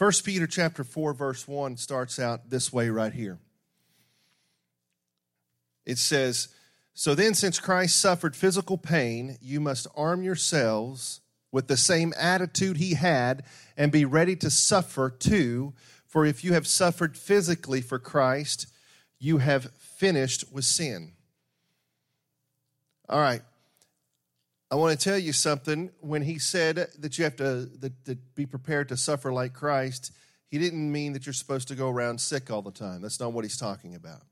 1 Peter chapter 4 verse 1 starts out this way right here. It says, "So then since Christ suffered physical pain, you must arm yourselves with the same attitude he had and be ready to suffer too, for if you have suffered physically for Christ, you have finished with sin." All right. I want to tell you something. When he said that you have to that, be prepared to suffer like Christ, he didn't mean that you're supposed to go around sick all the time. That's not what he's talking about.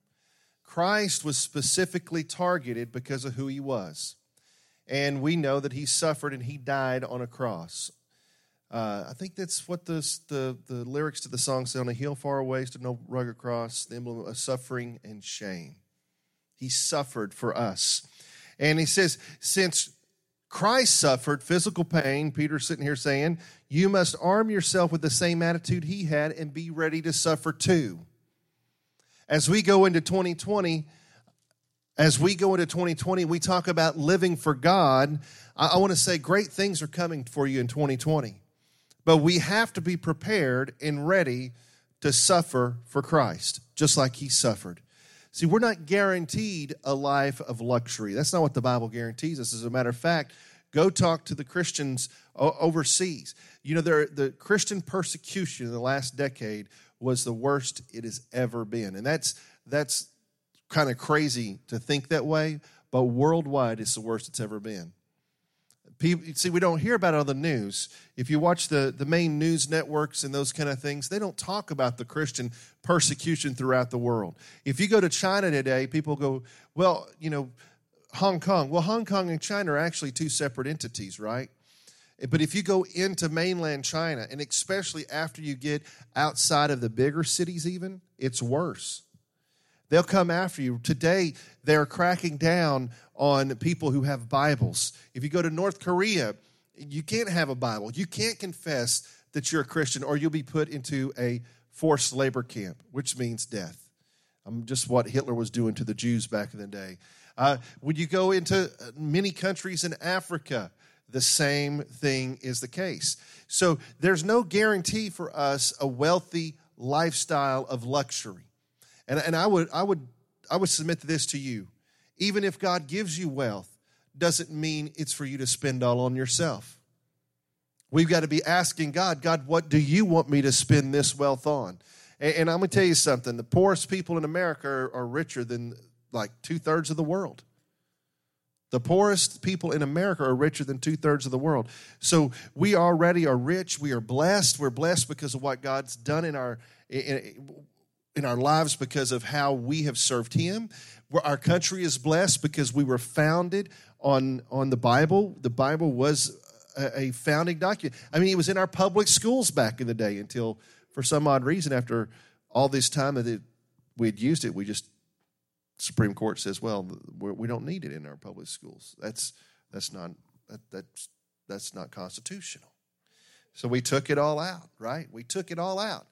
Christ was specifically targeted because of who he was. And we know that he suffered and he died on a cross. Uh, I think that's what the, the, the lyrics to the song say on a hill far away stood no rugged cross, the emblem of suffering and shame. He suffered for us. And he says, since Christ suffered physical pain. Peter's sitting here saying, You must arm yourself with the same attitude he had and be ready to suffer too. As we go into 2020, as we go into 2020, we talk about living for God. I, I want to say great things are coming for you in 2020. But we have to be prepared and ready to suffer for Christ, just like he suffered. See, we're not guaranteed a life of luxury. That's not what the Bible guarantees us. As a matter of fact, go talk to the Christians overseas. You know, the Christian persecution in the last decade was the worst it has ever been. And that's, that's kind of crazy to think that way, but worldwide, it's the worst it's ever been. People, see, we don't hear about it on the news. If you watch the, the main news networks and those kind of things, they don't talk about the Christian persecution throughout the world. If you go to China today, people go, well, you know, Hong Kong. Well, Hong Kong and China are actually two separate entities, right? But if you go into mainland China, and especially after you get outside of the bigger cities, even, it's worse. They'll come after you. Today, they're cracking down on people who have Bibles. If you go to North Korea, you can't have a Bible. You can't confess that you're a Christian, or you'll be put into a forced labor camp, which means death. Um, just what Hitler was doing to the Jews back in the day. Uh, when you go into many countries in Africa, the same thing is the case. So there's no guarantee for us a wealthy lifestyle of luxury. And, and I, would, I, would, I would submit this to you. Even if God gives you wealth, doesn't mean it's for you to spend all on yourself. We've got to be asking God, God, what do you want me to spend this wealth on? And, and I'm going to tell you something the poorest people in America are, are richer than like two thirds of the world. The poorest people in America are richer than two thirds of the world. So we already are rich. We are blessed. We're blessed because of what God's done in our in, in our lives because of how we have served Him. Our country is blessed because we were founded on, on the Bible. The Bible was a, a founding document. I mean, it was in our public schools back in the day until, for some odd reason, after all this time that it, we had used it, we just Supreme Court says, well, we don't need it in our public schools. That's that's not that, that's that's not constitutional. So we took it all out, right? We took it all out.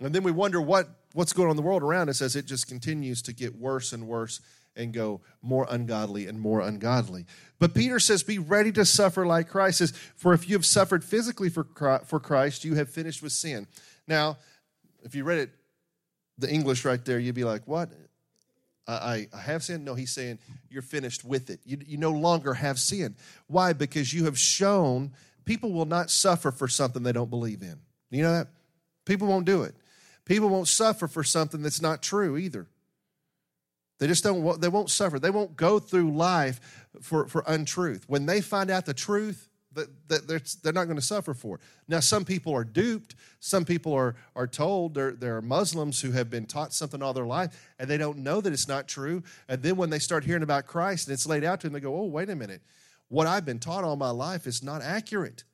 And then we wonder what, what's going on in the world around us as it just continues to get worse and worse and go more ungodly and more ungodly. But Peter says, Be ready to suffer like Christ says, For if you have suffered physically for Christ, you have finished with sin. Now, if you read it, the English right there, you'd be like, What? I, I have sinned? No, he's saying you're finished with it. You, you no longer have sin. Why? Because you have shown people will not suffer for something they don't believe in. You know that? People won't do it. People won't suffer for something that's not true either. They just don't, they won't suffer. They won't go through life for, for untruth. When they find out the truth, that, that they're, they're not going to suffer for it. Now, some people are duped. Some people are, are told. There, there are Muslims who have been taught something all their life and they don't know that it's not true. And then when they start hearing about Christ and it's laid out to them, they go, oh, wait a minute. What I've been taught all my life is not accurate.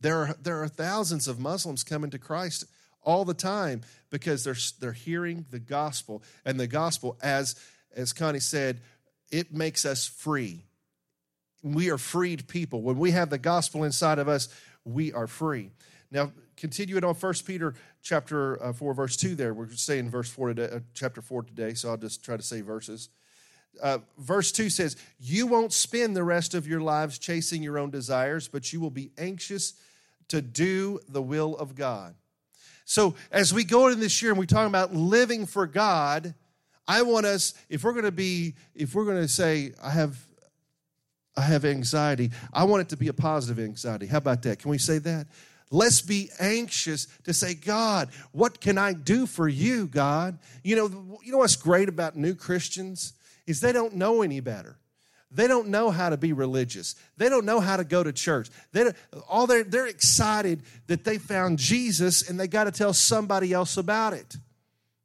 There are, there are thousands of Muslims coming to Christ all the time because they're, they're hearing the gospel. And the gospel, as, as Connie said, it makes us free. We are freed people. When we have the gospel inside of us, we are free. Now, continue it on 1 Peter chapter uh, 4, verse 2 there. We're saying verse 4 today, uh, chapter 4 today, so I'll just try to say verses. Uh, verse 2 says, You won't spend the rest of your lives chasing your own desires, but you will be anxious to do the will of God. So as we go into this year and we talk about living for God, I want us, if we're going to be, if we're going to say, I have, I have anxiety, I want it to be a positive anxiety. How about that? Can we say that? Let's be anxious to say, God, what can I do for you, God? You know, you know what's great about new Christians is they don't know any better. They don't know how to be religious. They don't know how to go to church. They all they're, they're excited that they found Jesus and they got to tell somebody else about it.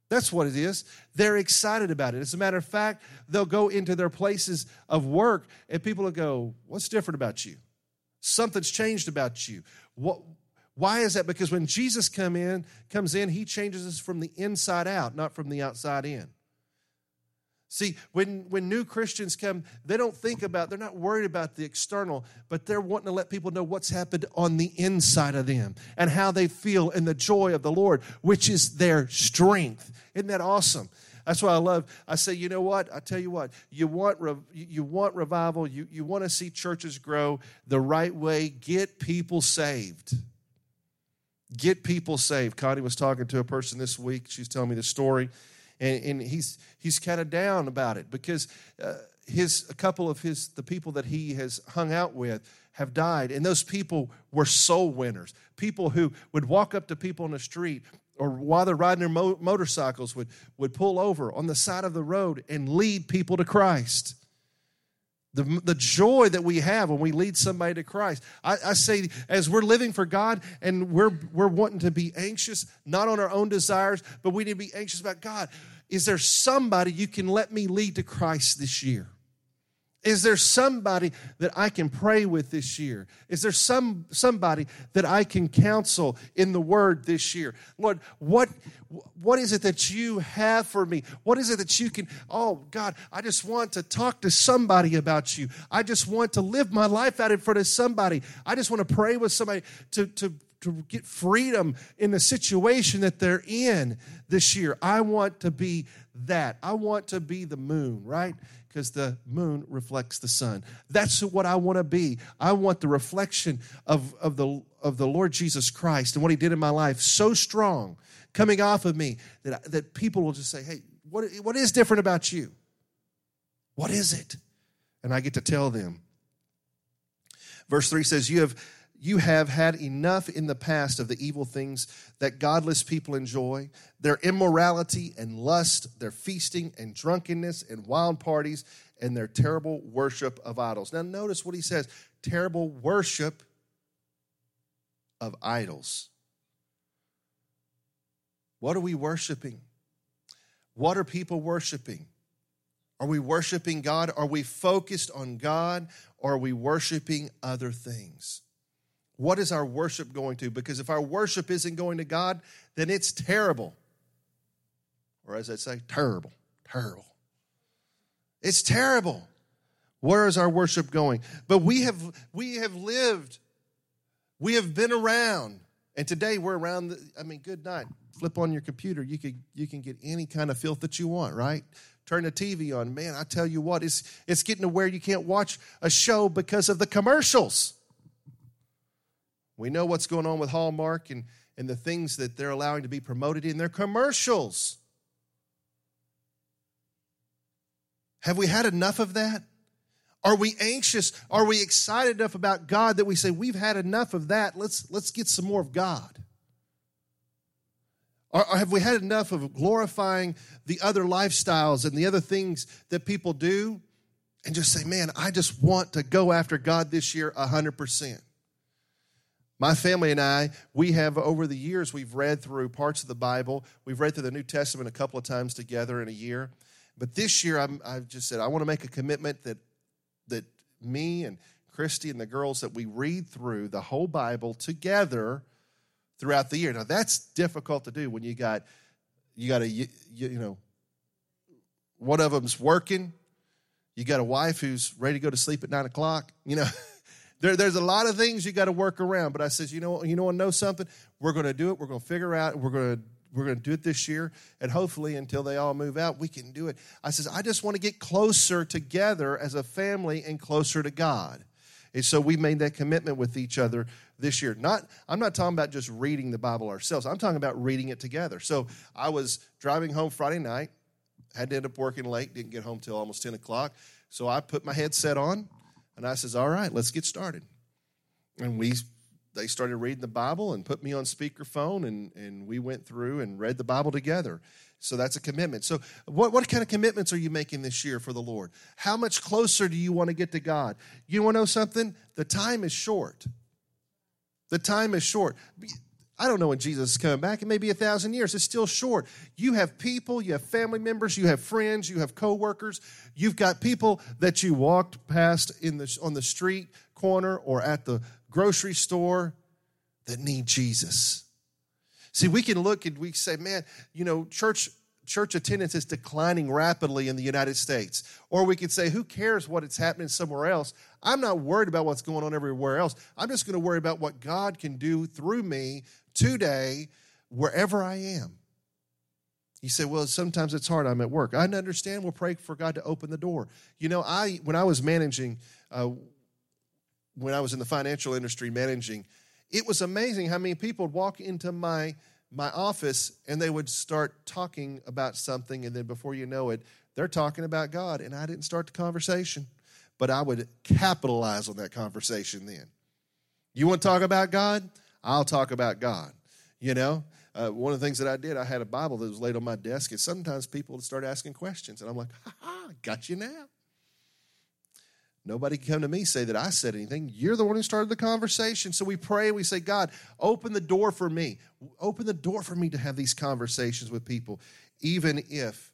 That's what it is. They're excited about it. As a matter of fact, they'll go into their places of work and people will go, What's different about you? Something's changed about you. What, why is that? Because when Jesus come in, comes in, he changes us from the inside out, not from the outside in. See, when, when new Christians come, they don't think about, they're not worried about the external, but they're wanting to let people know what's happened on the inside of them and how they feel in the joy of the Lord, which is their strength. Isn't that awesome? That's why I love. I say, you know what? I tell you what. You want you want revival. You you want to see churches grow the right way. Get people saved. Get people saved. Connie was talking to a person this week. She's telling me the story and, and he's he's kind of down about it because uh, his a couple of his the people that he has hung out with have died, and those people were soul winners. People who would walk up to people on the street or while they're riding their mo- motorcycles would would pull over on the side of the road and lead people to Christ. The, the joy that we have when we lead somebody to Christ. I, I, say, as we're living for God and we're, we're wanting to be anxious, not on our own desires, but we need to be anxious about God. Is there somebody you can let me lead to Christ this year? Is there somebody that I can pray with this year? Is there some somebody that I can counsel in the word this year? Lord, what what is it that you have for me? What is it that you can Oh God, I just want to talk to somebody about you. I just want to live my life out in front of somebody. I just want to pray with somebody to to to get freedom in the situation that they're in this year. I want to be that. I want to be the moon, right? Because the moon reflects the sun. That's what I want to be. I want the reflection of, of, the, of the Lord Jesus Christ and what he did in my life so strong coming off of me that, that people will just say, hey, what, what is different about you? What is it? And I get to tell them. Verse 3 says, You have you have had enough in the past of the evil things that godless people enjoy their immorality and lust, their feasting and drunkenness and wild parties, and their terrible worship of idols. Now, notice what he says terrible worship of idols. What are we worshiping? What are people worshiping? Are we worshiping God? Are we focused on God? Or are we worshiping other things? What is our worship going to? Because if our worship isn't going to God, then it's terrible. Or as I say, terrible, terrible. It's terrible. Where is our worship going? But we have we have lived, we have been around, and today we're around. The, I mean, good night. Flip on your computer. You can you can get any kind of filth that you want, right? Turn the TV on. Man, I tell you what, it's it's getting to where you can't watch a show because of the commercials. We know what's going on with Hallmark and, and the things that they're allowing to be promoted in their commercials. Have we had enough of that? Are we anxious? Are we excited enough about God that we say, we've had enough of that? Let's, let's get some more of God. Or, or have we had enough of glorifying the other lifestyles and the other things that people do and just say, man, I just want to go after God this year 100%? My family and I, we have over the years, we've read through parts of the Bible. We've read through the New Testament a couple of times together in a year. But this year, i have just said, I want to make a commitment that, that me and Christy and the girls, that we read through the whole Bible together throughout the year. Now, that's difficult to do when you got, you got a, you, you know, one of them's working. You got a wife who's ready to go to sleep at nine o'clock. You know, There, there's a lot of things you got to work around. But I says, you know, you know, what, know something? We're going to do it. We're going to figure out. We're going to we're going to do it this year, and hopefully, until they all move out, we can do it. I says, I just want to get closer together as a family and closer to God. And so we made that commitment with each other this year. Not I'm not talking about just reading the Bible ourselves. I'm talking about reading it together. So I was driving home Friday night, had to end up working late, didn't get home till almost 10 o'clock. So I put my headset on and I says, All right, let's get started. And we they started reading the Bible and put me on speakerphone and, and we went through and read the Bible together. So that's a commitment. So, what, what kind of commitments are you making this year for the Lord? How much closer do you want to get to God? You want to know something? The time is short. The time is short. I don't know when Jesus is coming back. It may be a thousand years. It's still short. You have people, you have family members, you have friends, you have coworkers. You've got people that you walked past in the, on the street corner or at the grocery store that need Jesus. See, we can look and we say, man, you know, church church attendance is declining rapidly in the United States. Or we could say, who cares what is happening somewhere else? I'm not worried about what's going on everywhere else. I'm just going to worry about what God can do through me today, wherever I am. You say, well, sometimes it's hard. I'm at work. I understand. We'll pray for God to open the door. You know, I when I was managing, uh, when I was in the financial industry managing, it was amazing how many people would walk into my my office and they would start talking about something and then before you know it they're talking about god and i didn't start the conversation but i would capitalize on that conversation then you want to talk about god i'll talk about god you know uh, one of the things that i did i had a bible that was laid on my desk and sometimes people would start asking questions and i'm like ha ha got you now Nobody can come to me say that I said anything. You're the one who started the conversation. So we pray we say, God, open the door for me. Open the door for me to have these conversations with people, even if,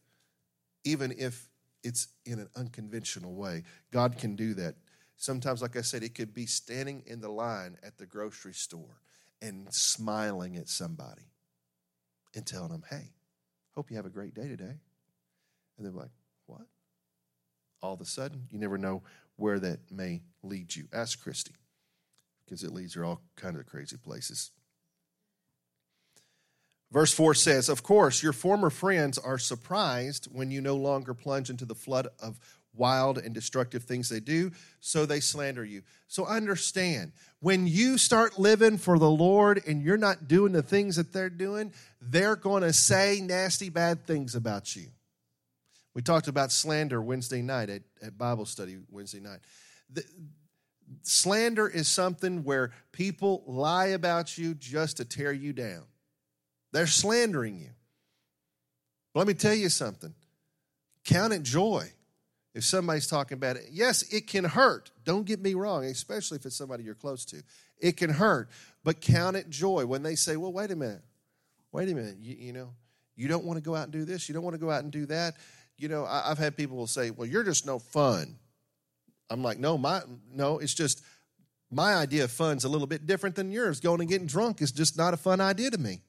even if it's in an unconventional way. God can do that. Sometimes, like I said, it could be standing in the line at the grocery store and smiling at somebody and telling them, hey, hope you have a great day today. And they're like, what? All of a sudden, you never know where that may lead you. Ask Christy, because it leads her all kind of crazy places. Verse 4 says, Of course, your former friends are surprised when you no longer plunge into the flood of wild and destructive things they do, so they slander you. So understand, when you start living for the Lord and you're not doing the things that they're doing, they're going to say nasty, bad things about you. We talked about slander Wednesday night at, at Bible study Wednesday night. The, slander is something where people lie about you just to tear you down. They're slandering you. But let me tell you something. Count it joy if somebody's talking about it. Yes, it can hurt. Don't get me wrong, especially if it's somebody you're close to. It can hurt, but count it joy when they say, well, wait a minute. Wait a minute. You, you know, you don't want to go out and do this. You don't want to go out and do that you know, I, have had people will say, "Well, you're just no fun." I'm like, "No, my no, it's just my idea of fun's a little bit different than yours. Going and getting drunk is just not a fun idea to me."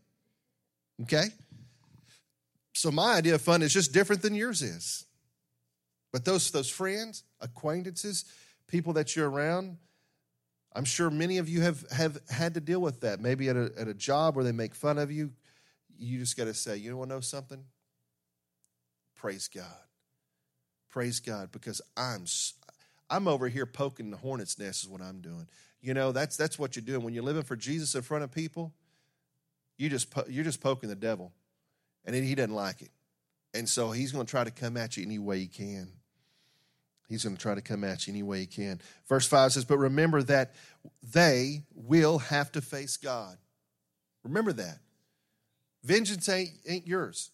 Okay? So my idea of fun is just different than yours is. But those those friends, acquaintances, people that you're around, I'm sure many of you have have had to deal with that. Maybe at a at a job where they make fun of you, you just got to say, "You want to know something? Praise God. Praise God because I'm I'm over here poking the hornet's nest is what I'm doing. You know, that's that's what you're doing when you're living for Jesus in front of people. You just you're just poking the devil, and he doesn't like it, and so he's going to try to come at you any way he can. He's going to try to come at you any way he can. Verse 5 says, But remember that they will have to face God. Remember that. Vengeance ain't, ain't yours.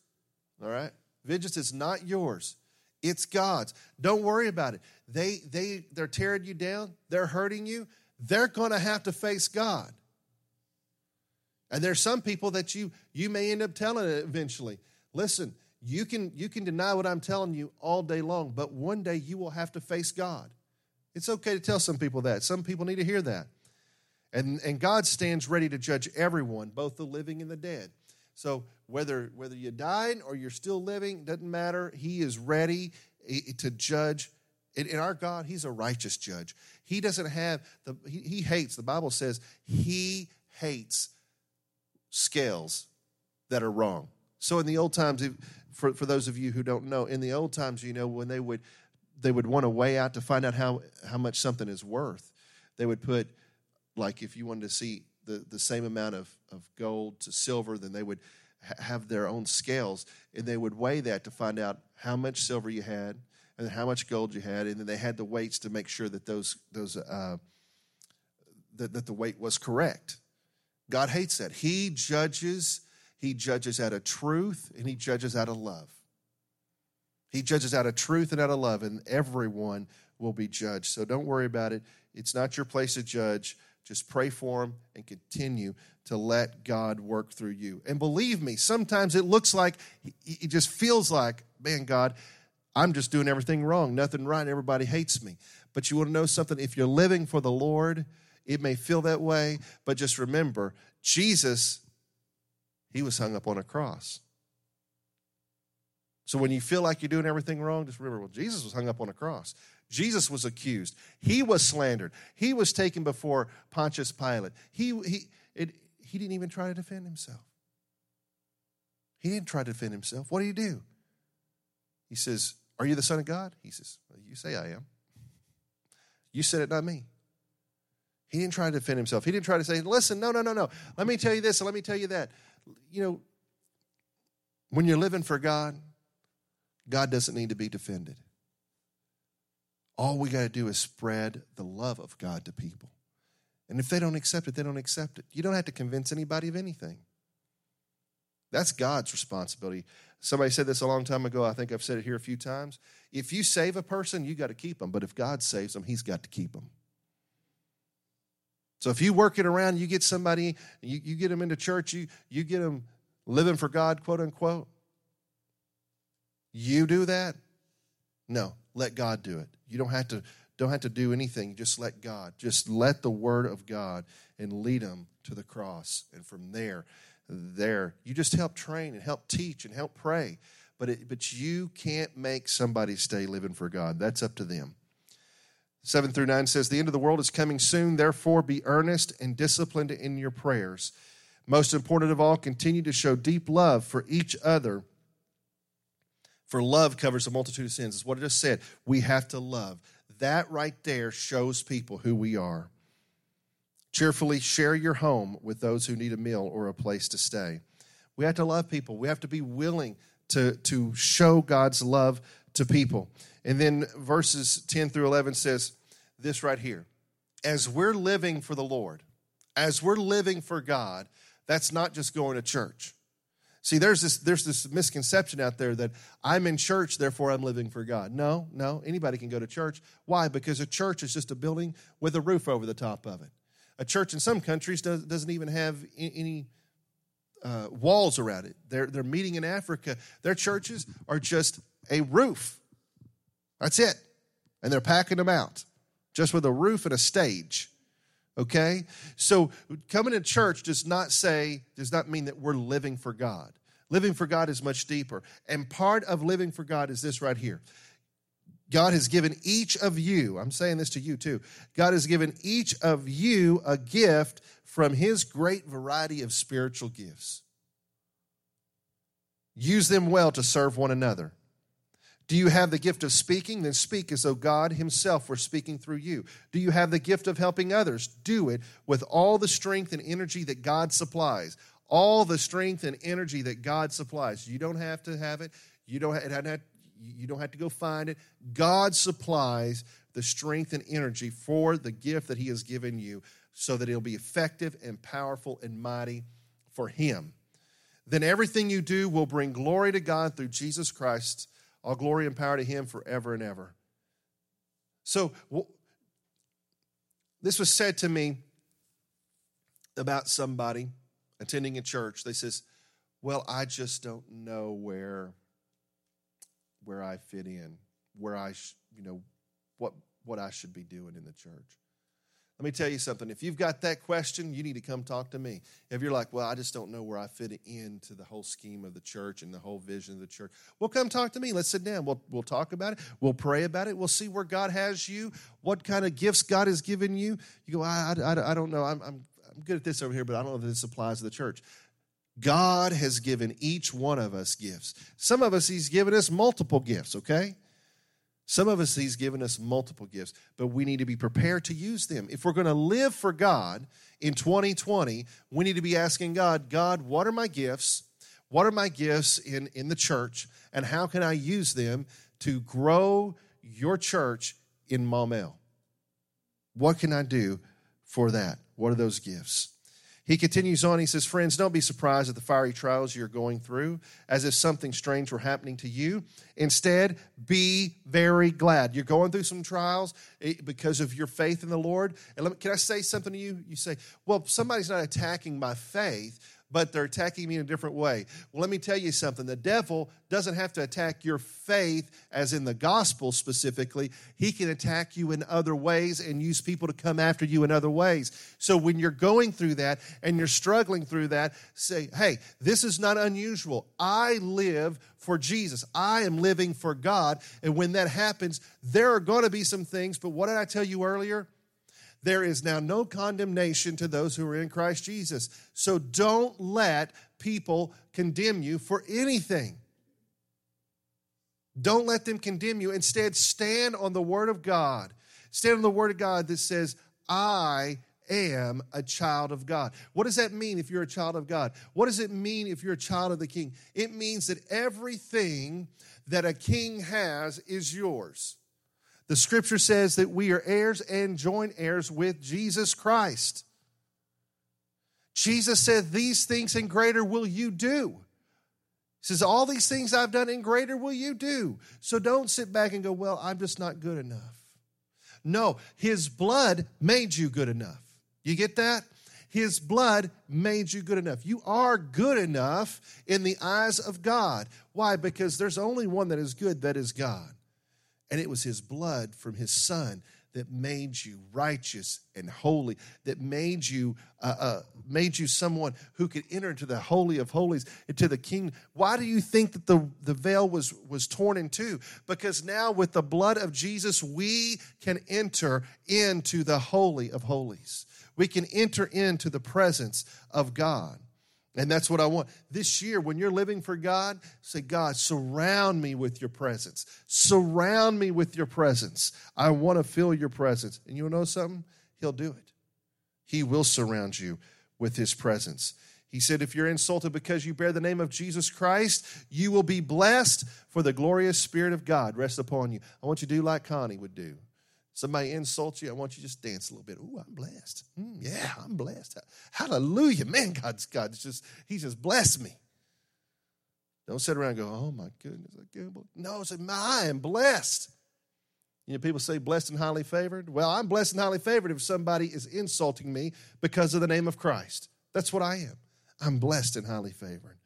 All right? Vengeance is not yours. It's God's. Don't worry about it. They they they're tearing you down, they're hurting you. They're going to have to face God. And there's some people that you you may end up telling eventually. Listen, you can you can deny what I'm telling you all day long, but one day you will have to face God. It's okay to tell some people that. Some people need to hear that. And and God stands ready to judge everyone, both the living and the dead. So whether whether you died or you're still living, doesn't matter. He is ready eh, eh, to judge. In our God, He's a righteous judge. He doesn't have the he, he hates. The Bible says He hates scales that are wrong. So in the old times, for, for those of you who don't know, in the old times, you know, when they would they would want to weigh out to find out how, how much something is worth, they would put like if you wanted to see the, the same amount of, of gold to silver, then they would ha- have their own scales and they would weigh that to find out how much silver you had and how much gold you had. And then they had the weights to make sure that those, those, uh, that, that the weight was correct. God hates that. He judges, he judges out of truth and he judges out of love. He judges out of truth and out of love, and everyone will be judged. So don't worry about it. It's not your place to judge. Just pray for him and continue to let God work through you. And believe me, sometimes it looks like, it just feels like, man, God, I'm just doing everything wrong, nothing right, everybody hates me. But you want to know something? If you're living for the Lord, it may feel that way, but just remember, Jesus, he was hung up on a cross. So when you feel like you're doing everything wrong, just remember, well, Jesus was hung up on a cross. Jesus was accused. He was slandered. He was taken before Pontius Pilate. He, he, it, he didn't even try to defend himself. He didn't try to defend himself. What did he do? He says, Are you the Son of God? He says, well, You say I am. You said it, not me. He didn't try to defend himself. He didn't try to say, Listen, no, no, no, no. Let me tell you this and let me tell you that. You know, when you're living for God, God doesn't need to be defended. All we got to do is spread the love of God to people. And if they don't accept it, they don't accept it. You don't have to convince anybody of anything. That's God's responsibility. Somebody said this a long time ago. I think I've said it here a few times. If you save a person, you got to keep them. But if God saves them, He's got to keep them. So if you work it around, you get somebody, you, you get them into church, you, you get them living for God, quote unquote. You do that? No, let God do it. You don't have to don't have to do anything. Just let God. Just let the word of God and lead them to the cross. And from there, there, you just help train and help teach and help pray. But it, but you can't make somebody stay living for God. That's up to them. 7 through 9 says, The end of the world is coming soon. Therefore, be earnest and disciplined in your prayers. Most important of all, continue to show deep love for each other for love covers a multitude of sins. Is what I just said. We have to love. That right there shows people who we are. Cheerfully share your home with those who need a meal or a place to stay. We have to love people. We have to be willing to, to show God's love to people. And then verses 10 through 11 says this right here. As we're living for the Lord, as we're living for God, that's not just going to church. See, there's this, there's this misconception out there that I'm in church, therefore I'm living for God. No, no, anybody can go to church. Why? Because a church is just a building with a roof over the top of it. A church in some countries does, doesn't even have any uh, walls around it. They're, they're meeting in Africa. Their churches are just a roof. That's it. And they're packing them out just with a roof and a stage. Okay? So coming to church does not say, does not mean that we're living for God. Living for God is much deeper. And part of living for God is this right here. God has given each of you, I'm saying this to you too, God has given each of you a gift from his great variety of spiritual gifts. Use them well to serve one another. Do you have the gift of speaking? Then speak as though God Himself were speaking through you. Do you have the gift of helping others? Do it with all the strength and energy that God supplies. All the strength and energy that God supplies. You don't have to have it. You don't have, you don't have to go find it. God supplies the strength and energy for the gift that He has given you so that it'll be effective and powerful and mighty for Him. Then everything you do will bring glory to God through Jesus Christ all glory and power to him forever and ever. So, this was said to me about somebody attending a church. They says, "Well, I just don't know where where I fit in, where I, sh- you know, what what I should be doing in the church." Let me tell you something. If you've got that question, you need to come talk to me. If you're like, well, I just don't know where I fit into the whole scheme of the church and the whole vision of the church, well, come talk to me. Let's sit down. We'll, we'll talk about it. We'll pray about it. We'll see where God has you, what kind of gifts God has given you. You go, I, I, I don't know. I'm, I'm, I'm good at this over here, but I don't know if this applies to the church. God has given each one of us gifts. Some of us, He's given us multiple gifts, okay? Some of us, He's given us multiple gifts, but we need to be prepared to use them. If we're going to live for God in 2020, we need to be asking God, God, what are my gifts? What are my gifts in, in the church? And how can I use them to grow your church in Maumelle? What can I do for that? What are those gifts? He continues on, he says, Friends, don't be surprised at the fiery trials you're going through as if something strange were happening to you. Instead, be very glad. You're going through some trials eh, because of your faith in the Lord. And me, can I say something to you? You say, Well, somebody's not attacking my faith but they're attacking me in a different way. Well, let me tell you something. The devil doesn't have to attack your faith, as in the gospel specifically. He can attack you in other ways and use people to come after you in other ways. So when you're going through that and you're struggling through that, say, hey, this is not unusual. I live for Jesus. I am living for God. And when that happens, there are going to be some things, but what did I tell you earlier? There is now no condemnation to those who are in Christ Jesus. So don't let people condemn you for anything. Don't let them condemn you. Instead, stand on the Word of God. Stand on the Word of God that says, I am a child of God. What does that mean if you're a child of God? What does it mean if you're a child of the King? It means that everything that a king has is yours. The scripture says that we are heirs and joint heirs with Jesus Christ. Jesus said, These things and greater will you do. He says, All these things I've done and greater will you do. So don't sit back and go, Well, I'm just not good enough. No, his blood made you good enough. You get that? His blood made you good enough. You are good enough in the eyes of God. Why? Because there's only one that is good, that is God. And it was his blood from his son that made you righteous and holy, that made you uh, uh, made you someone who could enter into the holy of holies, into the kingdom. Why do you think that the, the veil was was torn in two? Because now with the blood of Jesus, we can enter into the holy of holies. We can enter into the presence of God. And that's what I want. This year, when you're living for God, say, God, surround me with your presence. Surround me with your presence. I want to feel your presence. And you know something? He'll do it. He will surround you with his presence. He said, If you're insulted because you bear the name of Jesus Christ, you will be blessed, for the glorious Spirit of God rests upon you. I want you to do like Connie would do. Somebody insults you, I want you to just dance a little bit. Oh, I'm blessed. Mm, yeah, I'm blessed. Hallelujah. Man, God's God's just, He's just blessed me. Don't sit around and go, oh my goodness. I gamble. No, say, I am blessed. You know, people say blessed and highly favored. Well, I'm blessed and highly favored if somebody is insulting me because of the name of Christ. That's what I am. I'm blessed and highly favored.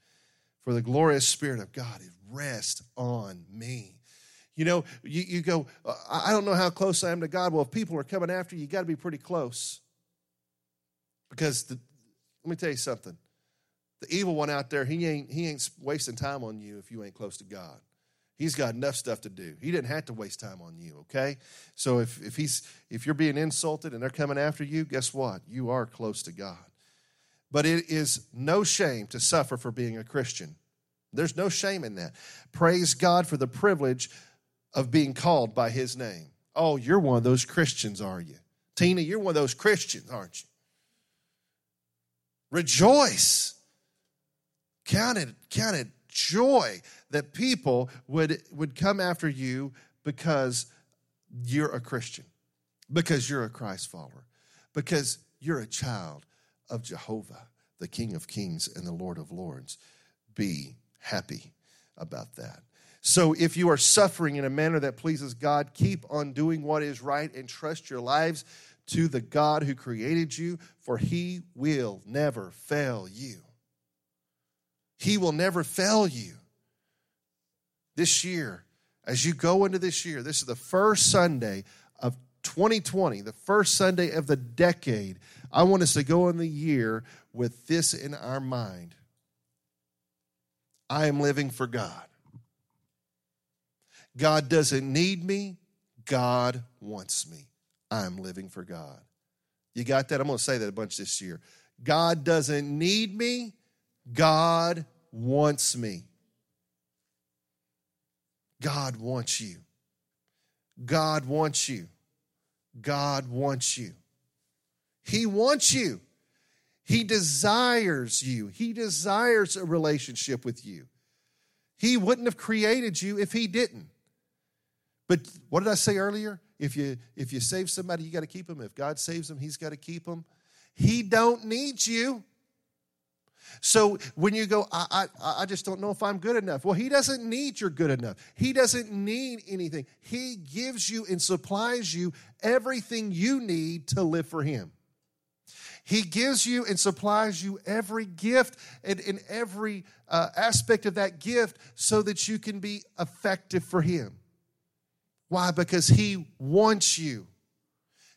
For the glorious Spirit of God is rest on me. You know, you, you go, I don't know how close I am to God. Well, if people are coming after you, you got to be pretty close. Because the, let me tell you something. The evil one out there, he ain't, he ain't wasting time on you if you ain't close to God. He's got enough stuff to do. He didn't have to waste time on you, okay? So if, if he's if you're being insulted and they're coming after you, guess what? You are close to God. But it is no shame to suffer for being a Christian. There's no shame in that. Praise God for the privilege of being called by his name. Oh, you're one of those Christians, are you? Tina, you're one of those Christians, aren't you? Rejoice. Count it, count it joy that people would, would come after you because you're a Christian, because you're a Christ follower, because you're a child of Jehovah, the King of Kings and the Lord of Lords. Be happy about that. So if you are suffering in a manner that pleases God, keep on doing what is right and trust your lives to the God who created you, for he will never fail you. He will never fail you. This year, as you go into this year, this is the first Sunday of 2020, the first Sunday of the decade. I want us to go in the year with this in our mind. I am living for God. God doesn't need me, God wants me. I'm living for God. You got that? I'm going to say that a bunch this year. God doesn't need me, God wants me. God wants you. God wants you. God wants you. He wants you. He desires you. He desires a relationship with you. He wouldn't have created you if he didn't. But what did I say earlier? If you if you save somebody, you got to keep them. If God saves them, he's got to keep them. He don't need you. So when you go, I, I, I just don't know if I'm good enough. Well, he doesn't need your good enough. He doesn't need anything. He gives you and supplies you everything you need to live for him. He gives you and supplies you every gift and in every uh, aspect of that gift so that you can be effective for Him. Why? Because He wants you.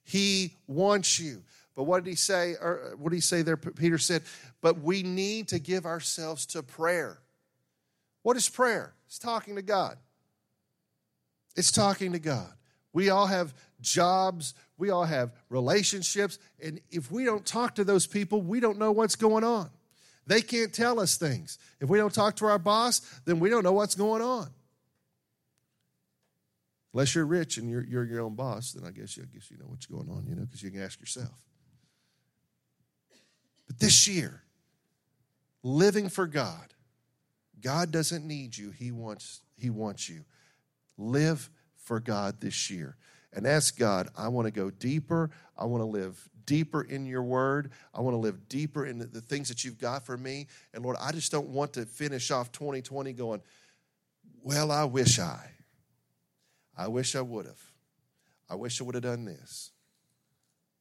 He wants you. But what did he say? Or what did he say there? Peter said, but we need to give ourselves to prayer. What is prayer? It's talking to God. It's talking to God. We all have jobs, we all have relationships, and if we don't talk to those people, we don't know what's going on. They can't tell us things. If we don't talk to our boss, then we don't know what's going on. Unless you're rich and you're, you're your own boss, then I guess, you, I guess you know what's going on, you know, because you can ask yourself. But this year, living for God, God doesn't need you, He wants, he wants you. Live for God this year and ask God, I want to go deeper. I want to live deeper in your word. I want to live deeper in the, the, things that you've got for me. And Lord, I just don't want to finish off 2020 going, well, I wish I. I wish I would have. I wish I would have done this.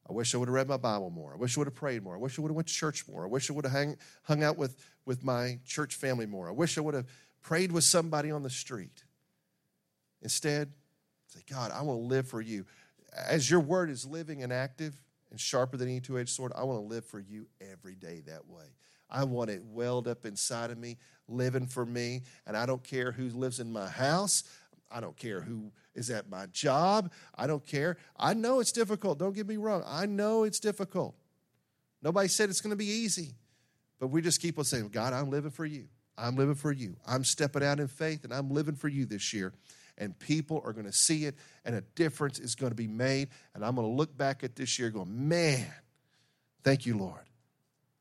I wish I would have read my Bible more. I wish I would have prayed more. I wish I would have went to church more. I wish I would have hang, hung out with, with my church family more. I wish I would have prayed with somebody on the street. Instead, say, God, I want to live for you. As your word is living and active and sharper than any two edged sword, I want to live for you every day that way. I want it welled up inside of me, living for me. And I don't care who lives in my house. I don't care who is at my job. I don't care. I know it's difficult. Don't get me wrong. I know it's difficult. Nobody said it's going to be easy. But we just keep on saying, God, I'm living for you. I'm living for you. I'm stepping out in faith and I'm living for you this year. And people are going to see it and a difference is going to be made. And I'm going to look back at this year going, man, thank you, Lord.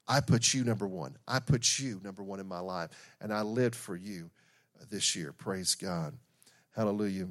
I put you number one. I put you number one in my life. And I lived for you this year. Praise God. Hallelujah.